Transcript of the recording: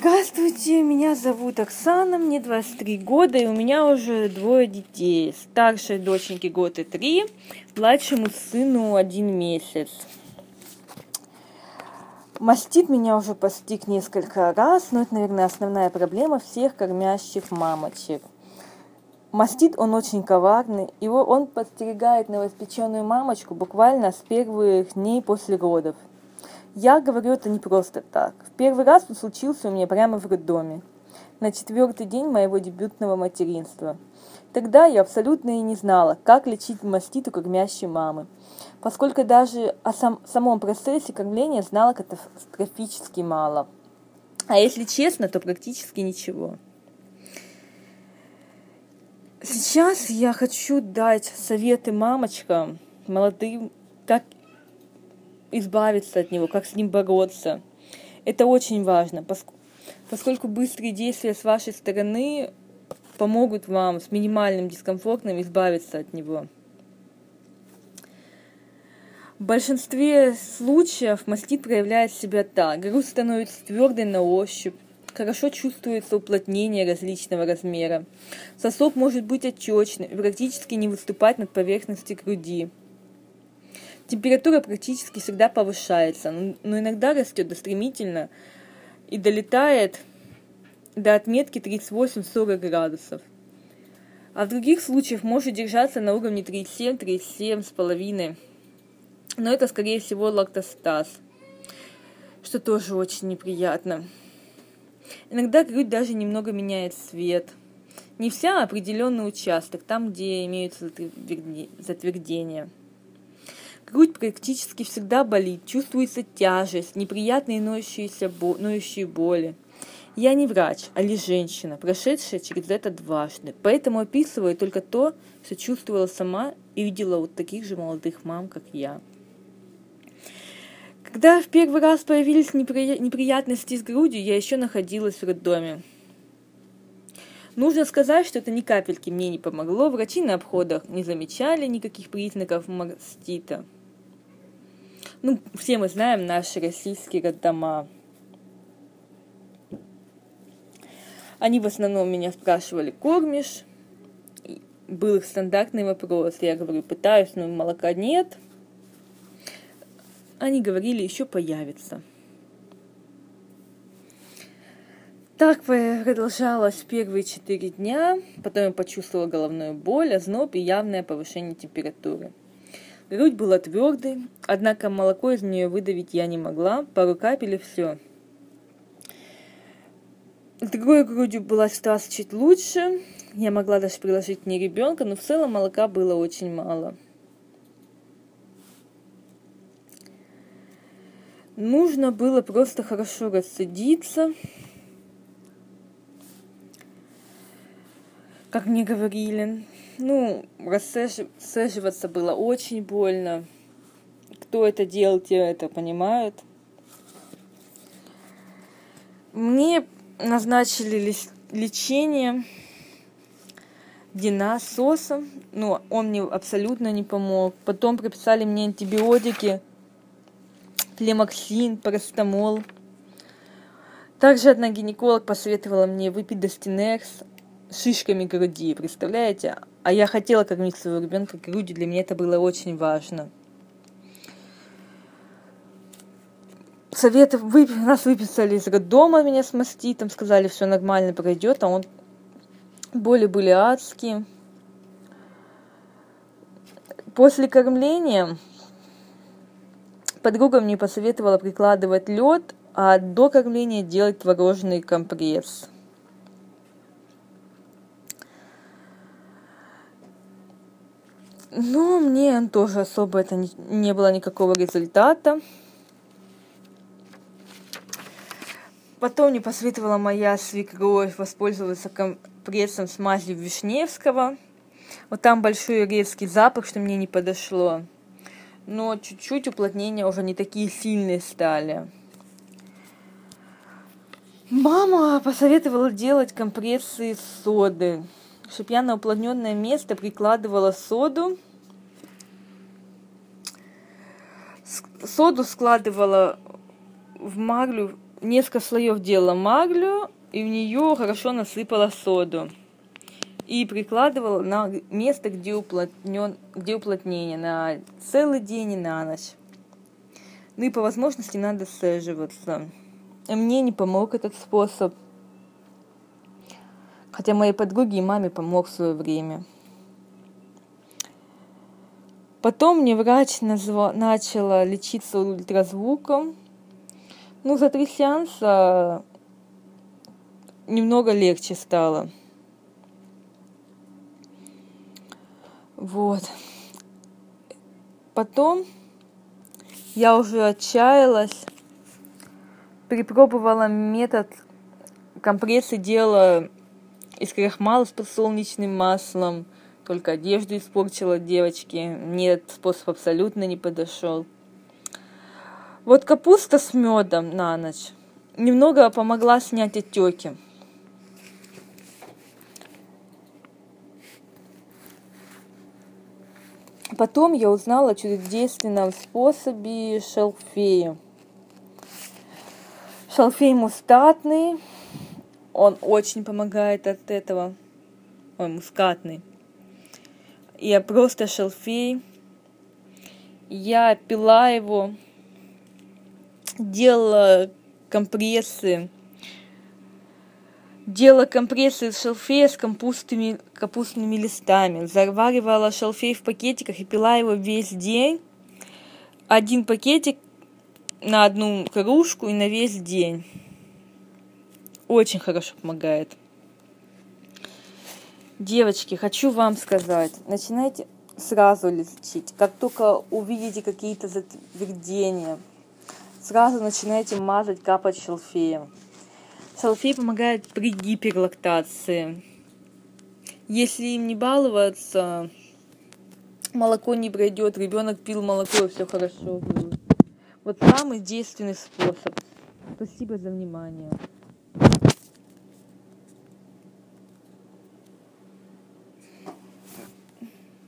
Здравствуйте, меня зовут Оксана, мне 23 года, и у меня уже двое детей. Старшей доченьке год и три, младшему сыну один месяц. Мастит меня уже постиг несколько раз, но это, наверное, основная проблема всех кормящих мамочек. Мастит он очень коварный, его он подстерегает новоспеченную мамочку буквально с первых дней после родов – я говорю это не просто так. В первый раз он случился у меня прямо в роддоме, на четвертый день моего дебютного материнства. Тогда я абсолютно и не знала, как лечить мастит у кормящей мамы, поскольку даже о сам, самом процессе кормления знала катастрофически мало. А если честно, то практически ничего. Сейчас я хочу дать советы мамочкам, молодым, как избавиться от него, как с ним бороться. Это очень важно, поскольку быстрые действия с вашей стороны помогут вам с минимальным дискомфортом избавиться от него. В большинстве случаев мастит проявляет себя так. Грудь становится твердой на ощупь, хорошо чувствуется уплотнение различного размера. Сосок может быть отечным и практически не выступать над поверхностью груди. Температура практически всегда повышается, но иногда растет стремительно и долетает до отметки 38-40 градусов. А в других случаях может держаться на уровне 37-37,5. Но это, скорее всего, лактостаз, что тоже очень неприятно. Иногда грудь даже немного меняет цвет. Не вся, а определенный участок, там, где имеются затвердения. Грудь практически всегда болит, чувствуется тяжесть, неприятные ноющиеся бо- ноющие боли. Я не врач, а лишь женщина, прошедшая через это дважды, поэтому описываю только то, что чувствовала сама и видела вот таких же молодых мам, как я. Когда в первый раз появились непри... неприятности с грудью, я еще находилась в роддоме. Нужно сказать, что это ни капельки мне не помогло. Врачи на обходах не замечали никаких признаков мастита. Ну, все мы знаем наши российские роддома. Они в основном меня спрашивали, кормишь? Был их стандартный вопрос. Я говорю, пытаюсь, но молока нет. Они говорили, еще появится. Так продолжалось первые четыре дня. Потом я почувствовала головную боль, озноб и явное повышение температуры. Грудь была твердой, однако молоко из нее выдавить я не могла, пару капель и все. С другой грудью была ситуация чуть лучше, я могла даже приложить к ней ребенка, но в целом молока было очень мало. Нужно было просто хорошо рассадиться, как мне говорили. Ну, рассаживаться было очень больно. Кто это делал, те это понимают. Мне назначили лечение динасосом, но он мне абсолютно не помог. Потом прописали мне антибиотики, племоксин, парастомол. Также одна гинеколог посоветовала мне выпить достинекс шишками груди, представляете? А я хотела кормить своего ребенка грудью, для меня это было очень важно. Совет, вы, нас выписали из роддома меня с маститом, сказали, все нормально пройдет, а он боли были адские. После кормления подруга мне посоветовала прикладывать лед, а до кормления делать творожный компресс. Но мне тоже особо это не, не было никакого результата. Потом мне посоветовала моя свекровь воспользоваться компрессом с мазью Вишневского. Вот там большой резкий запах, что мне не подошло. Но чуть-чуть уплотнения уже не такие сильные стали. Мама посоветовала делать компрессы соды чтобы я на уплотненное место прикладывала соду. Соду складывала в марлю несколько слоев делала марлю и в нее хорошо насыпала соду. И прикладывала на место, где, уплотнен, где уплотнение, на целый день и на ночь. Ну и по возможности надо саживаться. Мне не помог этот способ. Хотя моей подруге и маме помог в свое время. Потом мне врач назва... начала лечиться ультразвуком. Ну, за три сеанса немного легче стало. Вот. Потом я уже отчаялась, перепробовала метод компрессы делала из крахмала с подсолнечным маслом, только одежду испортила девочки. Этот способ абсолютно не подошел. Вот капуста с медом на ночь немного помогла снять отеки. Потом я узнала о чудодейственном способе шалфея. Шалфей мустатный, он очень помогает от этого. Он мускатный. Я просто шалфей. Я пила его, делала компрессы, делала компрессы из шалфея с капустными, капустными листами, заваривала шалфей в пакетиках и пила его весь день. Один пакетик на одну кружку и на весь день очень хорошо помогает. Девочки, хочу вам сказать, начинайте сразу лечить. Как только увидите какие-то затвердения, сразу начинайте мазать, капать шалфеем. Шалфей помогает при гиперлактации. Если им не баловаться, молоко не пройдет, ребенок пил молоко, и все хорошо будет. Вот самый действенный способ. Спасибо за внимание.